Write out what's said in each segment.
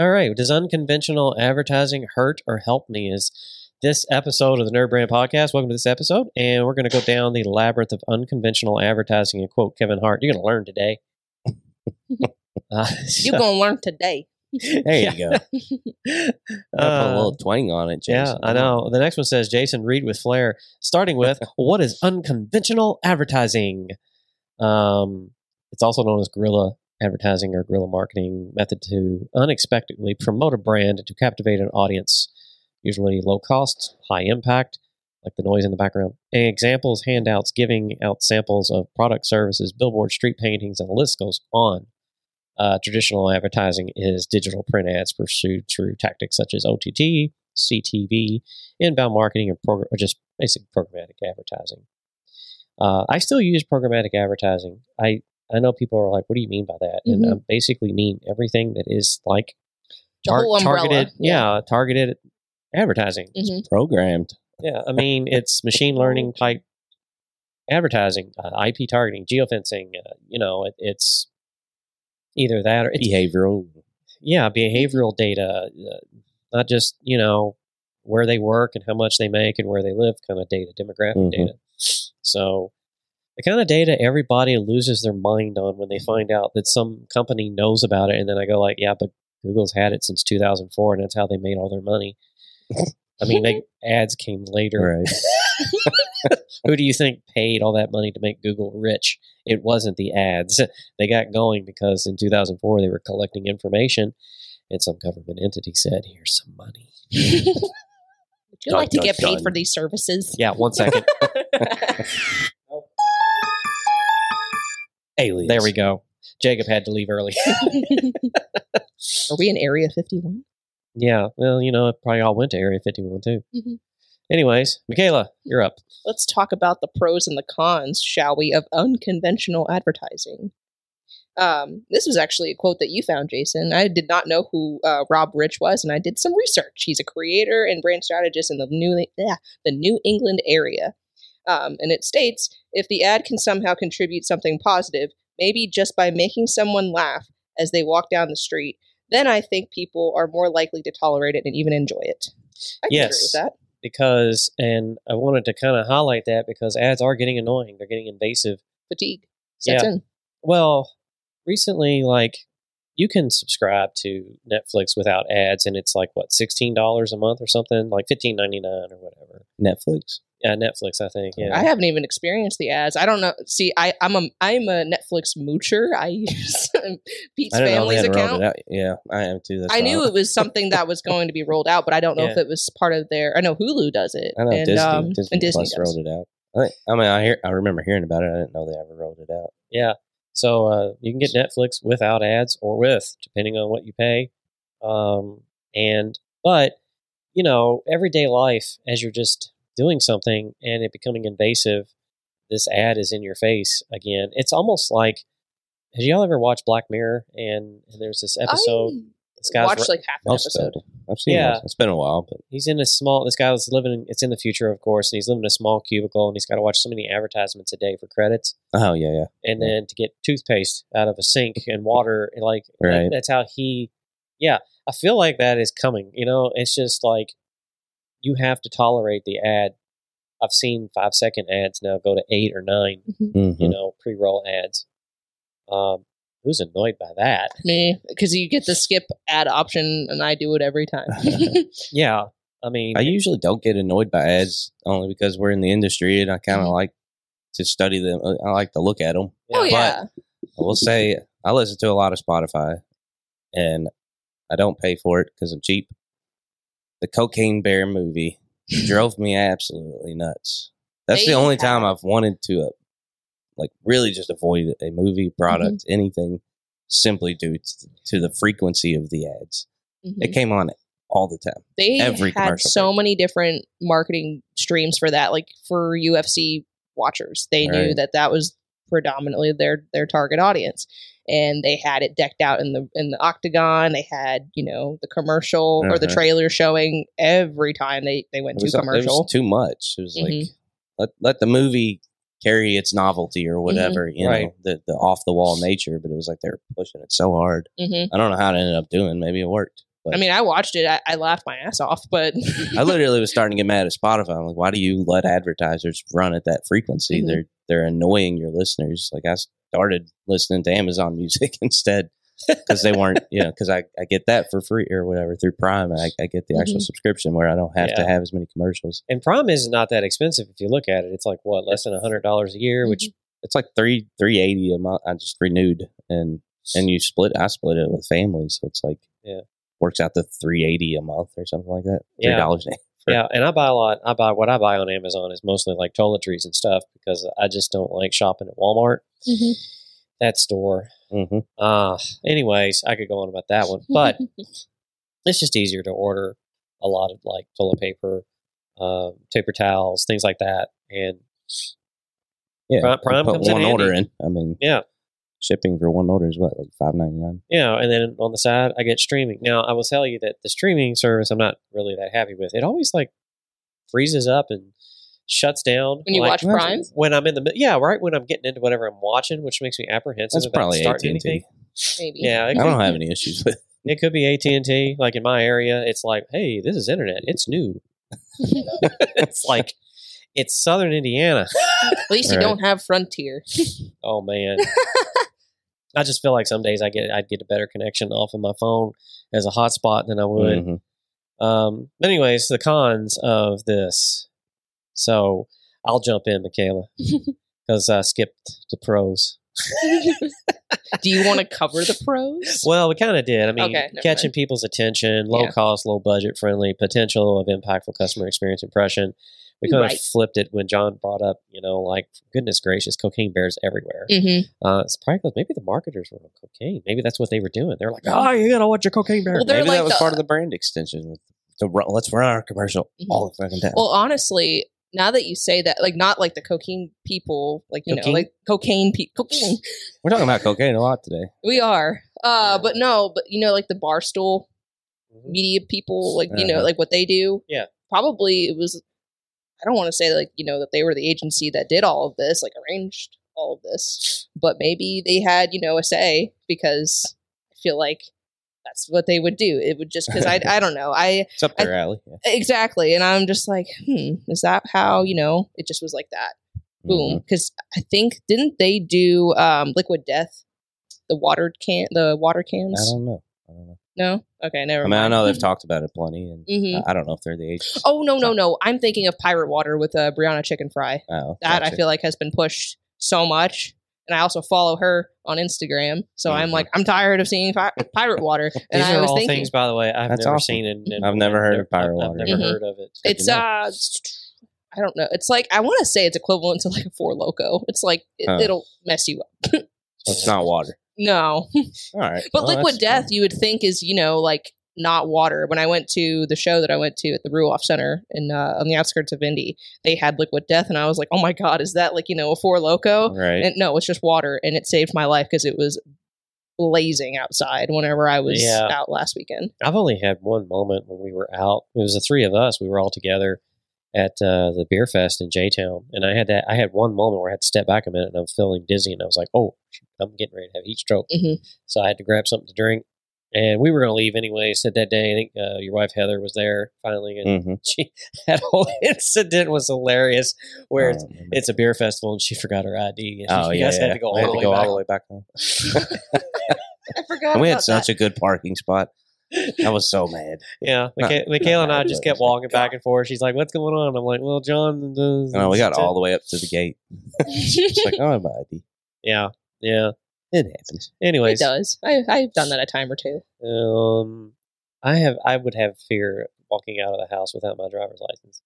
All right. Does unconventional advertising hurt or help me? Is this episode of the NerdBrand Podcast? Welcome to this episode, and we're going to go down the labyrinth of unconventional advertising and quote Kevin Hart. You're going to learn today. Uh, You're gonna learn today. There you go. Gotta put a uh, little twang on it, Jason. yeah, I know. The next one says Jason Reed with flair, starting with what is unconventional advertising? Um, it's also known as guerrilla advertising or guerrilla marketing method to unexpectedly promote a brand to captivate an audience, usually low cost, high impact, like the noise in the background. Examples, handouts, giving out samples of product services, billboards, street paintings, and the list goes on. Uh, traditional advertising is digital print ads pursued through tactics such as OTT, CTV, inbound marketing, and progr- or just basic programmatic advertising. Uh, I still use programmatic advertising. I I know people are like, "What do you mean by that?" And I basically mean everything that is like whole targeted, yeah, targeted advertising. Mhm. Programmed. Yeah, I mean it's machine learning type advertising, uh, IP targeting, geofencing. Uh, you know, it, it's either that or it's Behavioral. yeah, behavioral data, uh, not just you know where they work and how much they make and where they live, kind of data, demographic Mhm. data. So the kind of data everybody loses their mind on when they find out that some company knows about it, and then I go like, yeah, but Google's had it since 2004, and that's how they made all their money. I mean, they ads came later. Right. Who do you think paid all that money to make Google rich? It wasn't the ads. They got going because in 2004 they were collecting information, and some government entity said, "Here's some money." Would you Dun, like to dun, get paid dun. for these services? Yeah, one second. Aliens. there we go. Jacob had to leave early. Are we in Area 51? yeah, well, you know, it probably all went to Area 51 too. Mhm. Anyways, Michaela, you're up. Let's talk about the pros and the cons, shall we, of unconventional advertising. Um, this was actually a quote that you found, Jason. I did not know who uh, Rob Rich was, and I did some research. He's a creator and brand strategist in the New yeah, the New England area, um, and it states if the ad can somehow contribute something positive, maybe just by making someone laugh as they walk down the street, then I think people are more likely to tolerate it and even enjoy it. I Yes. with that. Because, and I wanted to kind of highlight that because ads are getting annoying. They're getting invasive. Fatigue sets Yeah. in. Well, recently, like you can subscribe to Netflix without ads, and it's like what sixteen dollars a month or something, like fifteen ninety nine or whatever. Netflix. Yeah, Netflix, I think. Yeah, I haven't even experienced the ads. I don't know. See, I, I'm a I'm a Netflix moocher. I use Pete's I didn't family's had account. Yeah, I am too. That's I knew it was something that was going to be rolled out, but I don't know if it was part of their. I know Hulu does it, I know and, Disney, um, Disney, and Disney Plus does. rolled it out. I, think- I mean, I hear, I remember hearing about it. I didn't know they ever rolled it out. yeah. So uh, you can get Netflix without ads or with, depending on what you pay. Um, and but you know, everyday life as you're just doing something and it becoming invasive, this ad is in your face again. It's almost like. have y'all ever watched Black Mirror? And, and there's this episode. This I guy's watched like half an Most of episode. it. I've seen Yeah. it. It's been a while, but he's in a small this guy was living in it's in the future of course and he's living in a small cubicle and he's got to watch so many advertisements a day for credits oh yeah, yeah. and Yeah. then to get toothpaste out of a sink and water and like that- that's how he yeah i feel like that is coming you know it's just like you have to tolerate the ad i've seen five second ads now go to eight or 9 Mhm. you know pre-roll ads um who's annoyed by that Me, because you get the skip ad option, and I do it every time. yeah i mean I usually don't get annoyed by ads only because we're in the industry and I kind of Mhm. like to study them. Uh, I like to look at them. oh But- yeah, I will say I listen to a lot of Spotify, and I don't pay for it because I'm cheap. The Cocaine Bear movie drove me absolutely nuts. That's They the only time have- I've wanted to, uh, like, really just avoid a movie product, anything, simply due to, to the frequency of the ads. Mhm. It came on all the time. they every had so break. many different marketing streams for that like for ufc watchers they knew that that was predominantly their their target audience and they had it decked out in the in the octagon they had you know the commercial or the Uh-huh. trailer showing every time they they went to it commercial was too much. It was Mhm. like let let the movie carry its novelty or whatever, you Right. know, the the off the wall nature. But it was like they were pushing it so hard. hmm I don't know how it ended up doing. Maybe it worked. But I mean, I watched it. I, I laughed my ass off, but I literally was starting to get mad at Spotify. I'm like, why do you let advertisers run at that frequency? Mhm. They're they're annoying your listeners. Like I started listening to Amazon Music instead because they weren't, you know, because I, I get that for free or whatever through Prime. And I, I get the actual Mhm. subscription where I don't have to have as many commercials. And Prime is not that expensive if you look at it. It's like what less than a hundred dollars a year, which It's like three three eighty a month. I just renewed and and you split. I split it with family, so it's like Yeah. works out to three eighty a month or something like that. Three Yeah. dollars. for- yeah. And I buy a lot. I buy what I buy on Amazon is mostly like toiletries and stuff because I just don't like shopping at Walmart. That store. Hmm Uh anyways, I could go on about that one, but it's just easier to order a lot of like toilet paper, um, paper towels, things like that, and Yeah, Prime- Prime put comes in one order handy. in. I mean, yeah, shipping for one order is what like five ninety nine. Yeah, and then on the side, I get streaming. Now, I will tell you that the streaming service, I'm not really that happy with. It always like freezes up and shuts down When you like, watch Prime? When I'm in the mid- yeah, right when I'm getting into whatever I'm watching, which makes me apprehensive That's probably AT and T. maybe. Yeah, I don't could, have any issues with. it could be AT and T. Like in my area, it's like, hey, this is internet. It's new. it's like it's Southern Indiana. At least you Right. don't have Frontier. Oh man. I just feel like some days I get I'd get a better connection off of my phone as a hotspot than I would. Mhm. Um, anyways, the cons of this. So I'll jump in, Michaela, because I skipped the pros. Do you want to cover the pros? Well, we kind of did. I mean, Okay, catching mind. people's attention, low Yeah. cost, low budget friendly, potential of impactful customer experience impression. We kind Right. of flipped it when John brought up, you know, like goodness gracious, cocaine bears everywhere. mm-hmm. Uh, it's probably 'cause maybe the marketers were on cocaine. Maybe that's what they were doing. They're like, oh, you gotta watch your cocaine bear. Well, Maybe like that was the- part of the brand extension. With the let's run our commercial Mhm. all the fucking time. Well, honestly, now that you say that, like not like the cocaine people, like you Cocaine? know, like cocaine people, cocaine. We're talking about cocaine a lot today. We are, uh, but no, but you know, like the barstool Mhm. media people, like you know, Uh-huh. like what they do. Yeah. probably it was. I don't want to say like you know that they were the agency that did all of this, like arranged all of this, but maybe they had you know a say because I feel like that's what they would do. It would just because I I don't know I It's up their alley. Yeah. exactly, and I'm just like, hmm, is that how you know it just was like that? boom because i think didn't they do um liquid death the water can the water cans? I don't know. I don't know. no okay never I mean, mind I know they've talked about it plenty, and Mhm. I I don't know if they're the agents. oh no no no i'm thinking of pirate water with uh, Brianna Chickenfry Oh, that i feel like has been pushed so much and i also follow her on instagram so i'm Mhm. like i'm tired of seeing fi- pirate water and These I are all thinking, things, by the way, I've That's never awesome. seen. And, and I've never heard of pirate I've water. never Mhm. heard of it. Good it's to know. uh i don't know it's like i want to say it's equivalent to like a four loko it's like it, Huh. it'll mess you up So it's not water. no All right, But Well, liquid that's- death, you would think is you know like not water. When I went to the show that I went to at the Ruoff Center in uh, on the outskirts of Indy, they had liquid death, and I was like, oh my god, is that like you know a four loko? Right. And no, it's just water, and it saved my life because it was blazing outside whenever I was Yeah. out last weekend. I've only had one moment when we were out. It was the three of us. We were all together at uh, the beer fest in J Town, and I had that. I had one moment where I had to step back a minute, and I was feeling dizzy, and I was like, "Oh, I'm getting ready to have heat stroke." Mhm. So I had to grab something to drink, and we were going to leave anyway. Said that day, I think uh, your wife Heather was there finally, and hmm she that whole incident was hilarious. Where it's, Oh, man. it's a beer festival, and she forgot her ID, and oh you yeah, guys yeah. had to go, We all, the go way all back. the way back home. I forgot. And we had such that. a good parking spot. I was so mad. Yeah, Not- Micha- Michaela and I just kept walking it's back and forth. She's like, "What's going on?" I'm like, "Well, John." does- No, we got all the way up to the gate. She's like, oh, I have my ID. Yeah, yeah. It happens. Anyways, it does. I, I've done that a time or two. um, I have I would have fear walking out of the house without my driver's license.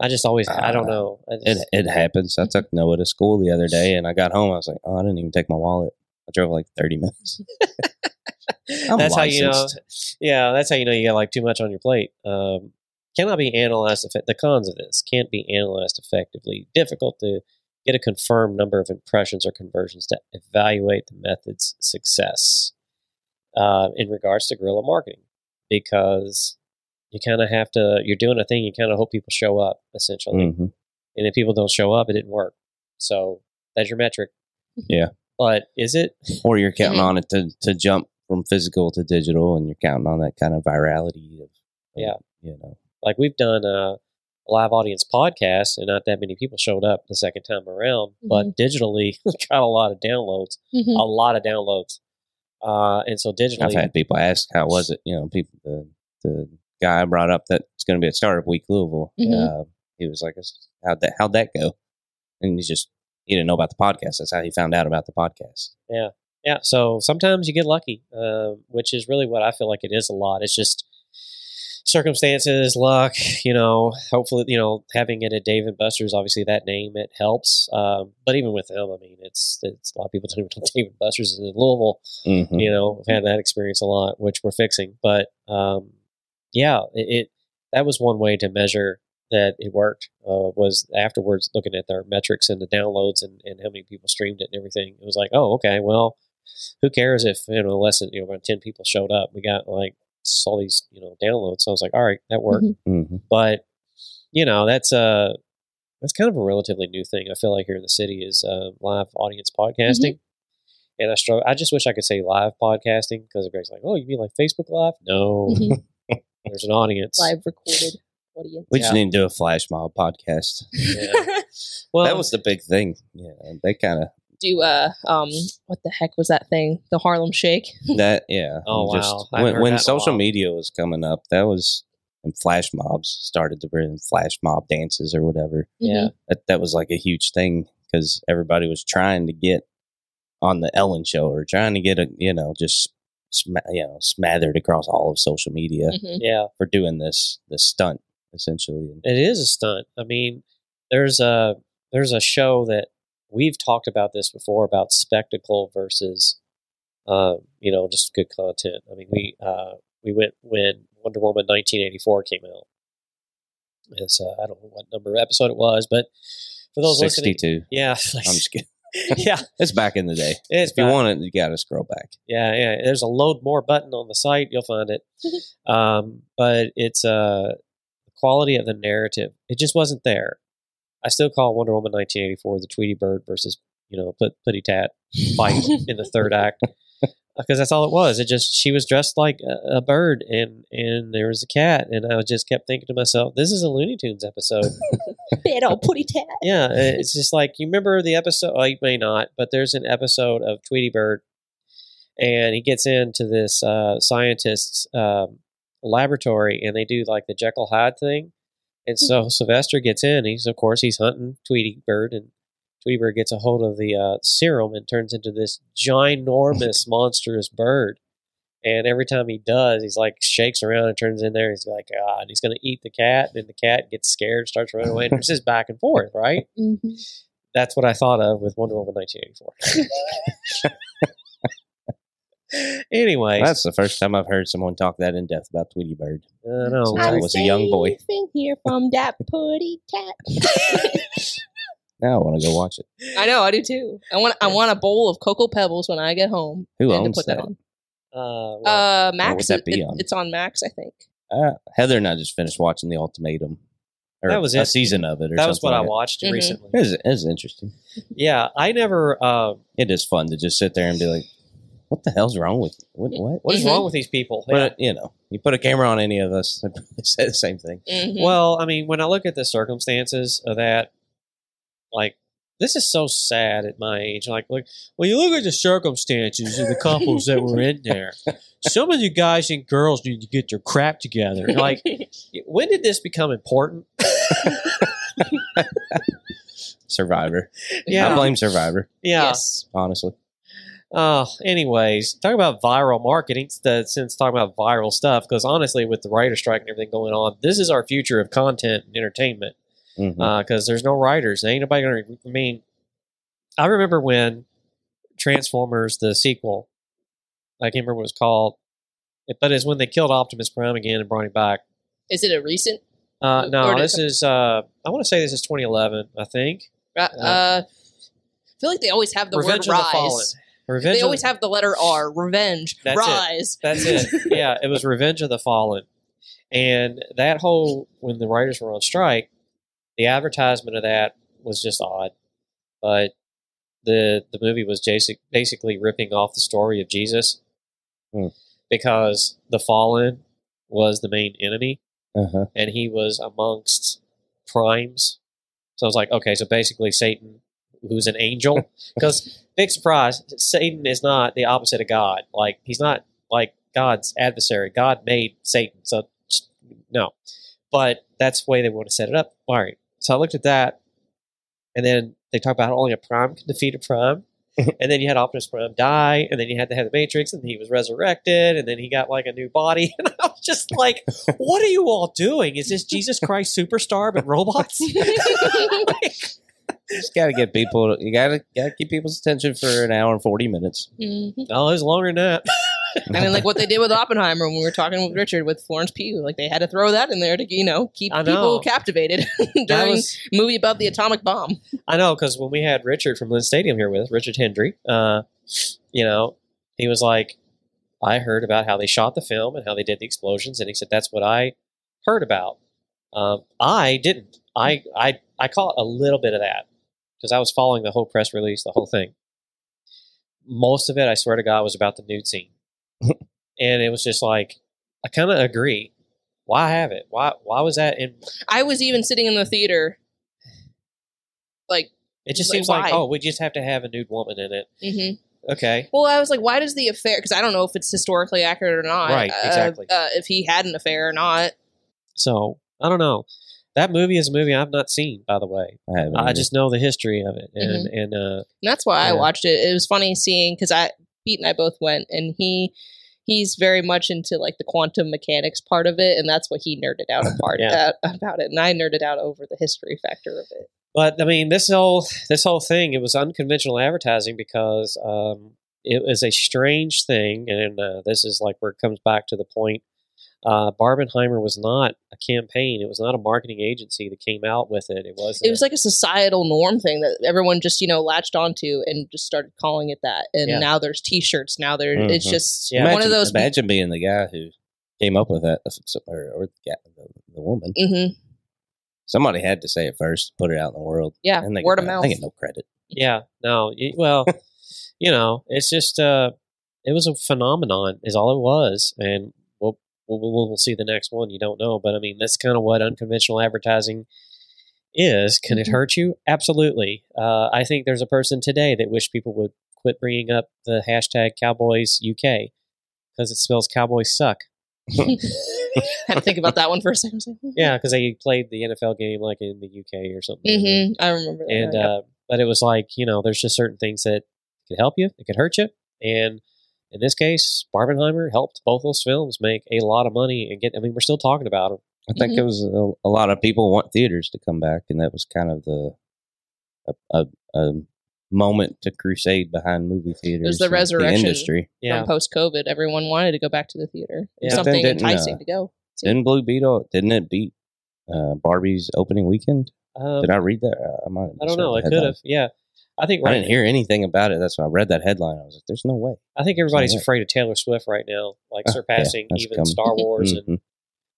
I just always I don't Uh, know. I It just, it happens. I took Noah to school the other day, and I got home. I was like, oh, I didn't even take my wallet. I drove like thirty minutes. I'm that's how you know. Yeah, that's how you know you got like too much on your plate. Um, cannot be analyzed. Effe- the cons of this can't be analyzed effectively. Difficult to get a confirmed number of impressions or conversions to evaluate the method's success uh, in regards to guerrilla marketing, because you kind of have to. You're doing a thing. You kind of hope people show up, essentially, Mhm. and if people don't show up, it didn't work. So that's your metric. Yeah. But is it? Or you're counting on it to, to jump from physical to digital, and you're counting on that kind of virality of, of Yeah. you know, like we've done a live audience podcast and not that many people showed up the second time around but digitally got a lot of downloads Mhm. a lot of downloads uh, and so digitally I've had people ask how was it, you know, people the the guy I brought up that's going to be at Startup Week Louisville. Mhm. Uh, he was like, "How'd that how'd that go?" And he's just he didn't know about the podcast. That's how he found out about the podcast. Yeah, yeah so sometimes you get lucky uh, which is really what i feel like it is a lot it's just circumstances luck you know hopefully you know having it at dave and buster's obviously that name it helps. Um, but even with them i mean it's it's a lot of people don't even know dave and buster's is in louisville. Mm-hmm. you know i've had that experience a lot which we're fixing. But um, yeah it, it that was one way to measure that it worked uh, was afterwards looking at their metrics and the downloads and, and how many people streamed it and everything. It was like oh okay well who cares if you know less than you know around 10 people showed up. We got like all these you know downloads so i was like all right that worked Mhm. Mm-hmm. but you know that's a that's kind of a relatively new thing i feel like here in the city is uh, live audience podcasting and i struggle i just wish i could say live podcasting because greg's like oh you mean like facebook live no Mhm. there's an audience Live recorded audience. We just Yeah. need to do a flash mob podcast. Yeah. well that was the big thing. Yeah, they kind of Do uh um what the heck was that thing? The Harlem Shake. that. Yeah. Oh, just wow. I When, when that in a social media was coming up, that was and flash mobs started to bring flash mob dances or whatever. yeah That that was like a huge thing because everybody was trying to get on the Ellen show or trying to get a you know just sma- you know smothered across all of social media Mhm. yeah for doing this this stunt essentially. It is a stunt. I mean, there's a there's a show that we've talked about this before about spectacle versus, uh, you know, just good content. I mean, we uh, we went when Wonder Woman 1984 came out. It's uh, I don't know what number episode it was, but for those listening, Sixty-two. yeah, I'm just kidding. yeah, It's back in the day. it's If you want it, you got to scroll back. Yeah, yeah. There's a load more button on the site. You'll find it. um, but it's uh, the quality of the narrative. It just wasn't there. I still call Wonder Woman 1984 the Tweety Bird versus you know Put Putty Tat fight in the third act because that's all it was. It just she was dressed like a, a bird and and there was a cat and I just kept thinking to myself, this is a Looney Tunes episode. Bad old putty tat. Yeah, it's just like you remember the episode. Well, you may not, but there's an episode of Tweety Bird, and he gets into this uh, scientist's um, laboratory, and they do like the Jekyll Hyde thing. And so Sylvester gets in. He's of course he's hunting Tweety Bird, and Tweety Bird gets a hold of the uh, serum and turns into this ginormous, monstrous bird. And every time he does, he's like shakes around and turns in there. He's like, ah, and he's going to eat the cat. And the cat gets scared, starts running away. And it's just back and forth, right? Mhm. That's what I thought of with Wonder Woman 1984. anyway, That's the first time I've heard someone talk that in depth about Tweety Bird. I know. Since I was a young boy. saving here from that putty cat. Now I want to go watch it. I know, I do too. I want I want a bowl of cocoa pebbles when I get home. Who and to owns put that, that? on. Uh, well, Uh, Max. would that it- be it- on? It's on Max, I think. Uh, Heather and I just finished watching The Ultimatum. Or That was a season of it. Or that was what I something like watched Mhm. recently. It is, it is interesting. Yeah, I never. Uh, It is fun to just sit there and be like, "What the hell's wrong with you? What? What?" what is wrong with these people? But you know, you put a camera on any of us, they say the same thing. Mhm. Well, I mean, when I look at the circumstances of that, like this is so sad at my age. Like, look, when you look at the circumstances of the couples that were in there. Some of you guys and girls need to get your crap together. Like, when did this become important? Survivor. Yeah, I blame Survivor. yeah. Yes. Honestly, Oh, anyways, talk about viral marketing st- since talking about viral stuff. Because honestly, with the writer strike and everything going on, this is our future of content and entertainment. Because there's no writers. Ain't nobody gonna. I mean, I remember when Transformers the sequel. I can't remember what it was called, but it's when they killed Optimus Prime again and brought him back. Is it a recent? Uh, no, this come- is. Uh, I want to say this is 2011. I think. Uh, uh, I feel like they always have the Revenge word of the Fallen. rise. Revenge. They always the, have the letter R. Revenge. That's it. rise. That's it. Yeah, it was Revenge of the Fallen, and that whole when the writers were on strike, the advertisement of that was just odd, but the the movie was basic, basically ripping off the story of Jesus, Hmm. because the fallen was the main enemy Uh-huh. and he was amongst primes. So I was like, okay, so basically Satan, who's an angel, because big surprise, Satan is not the opposite of God. Like he's not like God's adversary. God made Satan, so no. But that's the way they want to set it up. All right. So I looked at that, and then they talk about how only a prime can defeat a prime. and then you had Optimus Prime die, and then you had to have the Matrix, and he was resurrected, and then he got like a new body. And I was just like, what are you all doing? Is this Jesus Christ Superstar but robots? Just got to get people. You got to got to keep people's attention for an hour and forty minutes. Mhm. no, it was longer than that. I mean, like what they did with Oppenheimer when we were talking with Richard with Florence Pugh. Like they had to throw that in there to, you know, keep know. people captivated That during was, movie about the atomic bomb. I know because when we had Richard from Lynn Stadium here with us, Richard Hendry, uh, you know, he was like, I heard about how they shot the film and how they did the explosions, and he said that's what I heard about. Um, I didn't. I I I caught a little bit of that because I was following the whole press release, the whole thing. Most of it, I swear to God, was about the nude scene, and it was just like I kind of agree. Why have it? Why why was that in? I was even sitting in the theater, like, It just Like, seems like oh, we just have to have a nude woman in it. mhm. Okay, well, I was like, why does the affair? Because I don't know if it's historically accurate or not. Right, uh, exactly. Uh, if he had an affair or not. So I don't know. That movie is a movie I've not seen, by the way. I, haven't I just know the history of it, and and uh, And that's why I watched it. It was funny seeing because I Pete and I both went, and he he's very much into like the quantum mechanics part of it, and that's what he nerded out apart Yeah. uh, about it, and I nerded out over the history factor of it. but I mean this whole this whole thing it was unconventional advertising because um, it was a strange thing, and uh, this is like where it comes back to the point. Uh, Barbenheimer was not a campaign; it was not a marketing agency that came out with it. It was It was like a societal norm thing that everyone just you know latched onto and just started calling it that. And Yeah. now there's T-shirts. Now there it's Mhm. just Yeah. one imagine, of those. Imagine being the guy who came up with that, or, or the, the, the woman. hmm Somebody had to say it first, put it out in the world. Yeah, and they word get, of mouth. They get no credit. Yeah, no. y- Well, you know, it's just uh, it was a phenomenon, is all it was, and we'll we'll, see the next one. You don't know, but I mean, that's kind of what unconventional advertising is. Can it Mhm. hurt you? Absolutely. Uh, I think there's a person today that wish people would quit bringing up the hashtag Cowboys UK because it spells Cowboys suck. Had to think about that one for a second. I was like, hmm. Yeah, because they played the NFL game like in the UK or something. Mhm, I remember that. and Yep. uh, but it was like you know there's just certain things that could help you it could hurt you and in this case barbenheimer helped both those films make a lot of money and get i mean we're still talking about them I think Mhm. there was a, a lot of people want theaters to come back, and that was kind of the a, a, a moment to crusade behind movie theaters. It was the and resurrection. industry. yeah from post COVID, everyone wanted to go back to the theater. It Yeah. something Didn't, uh, enticing to go. see. Didn't Blue Beetle? Didn't it beat uh, Barbie's opening weekend? um, Did I read that? Uh, I might. i don't know I could have yeah i think I didn't hear anything about it. That's why I read that headline. I was like, "There's no way." i think everybody's No afraid of taylor swift right now like Ah, surpassing that's even coming. star wars and Mhm.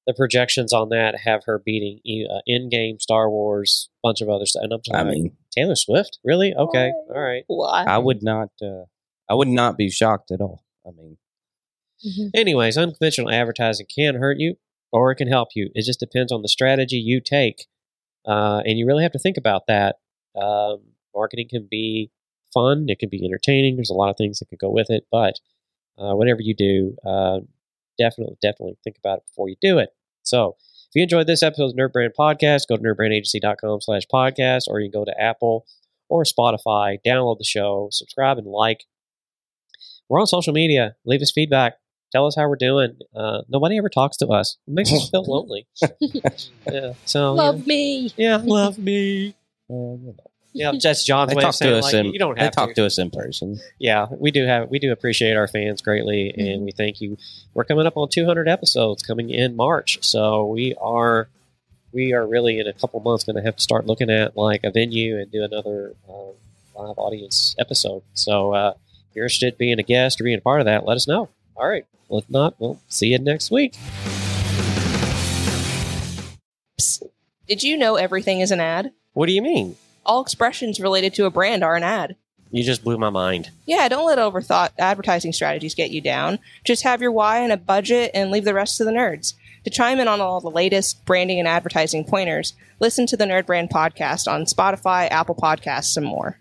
the projections on that have her beating uh, in-game star wars bunch of other stuff and i'm just I like, mean, taylor swift really okay Why? all right Why? I would not. Uh, I would not be shocked at all. I mean, Mhm. Anyways, unconventional advertising can hurt you or it can help you. It just depends on the strategy you take. Uh, and you really have to think about that. Um, marketing can be fun, it can be entertaining. There's a lot of things that can go with it. But uh, whatever you do, uh, definitely, definitely think about it before you do it. So if you enjoyed this episode of NerdBrand Podcast, go to nerdbrandagency.com slash podcast, or you can go to Apple or Spotify, download the show, subscribe and like. We're on social media. Leave us feedback. Tell us how we're doing. Uh, nobody ever talks to us. It makes us feel lonely. yeah. So Love me. Yeah, love me. uh, you know. Yeah, that's John's they way of talk saying to us like, in. you don't they have talk to. to us in person. Yeah, we do have we do appreciate our fans greatly, and we thank you. We're coming up on 200 episodes coming in March, so we are we are really in a couple months going to have to start looking at like a venue and do another uh, live audience episode. So uh, if you're interested in being a guest or being a part of that, let us know. All right. Well, if not, we'll see you next week. Psst. Did you know everything is an ad? What do you mean? All expressions related to a brand are an ad. You just blew my mind. Yeah, don't let overthought advertising strategies get you down. Just have your why and a budget and leave the rest to the nerds. To chime in on all the latest branding and advertising pointers, listen to the NerdBrand podcast on Spotify, Apple Podcasts, and more.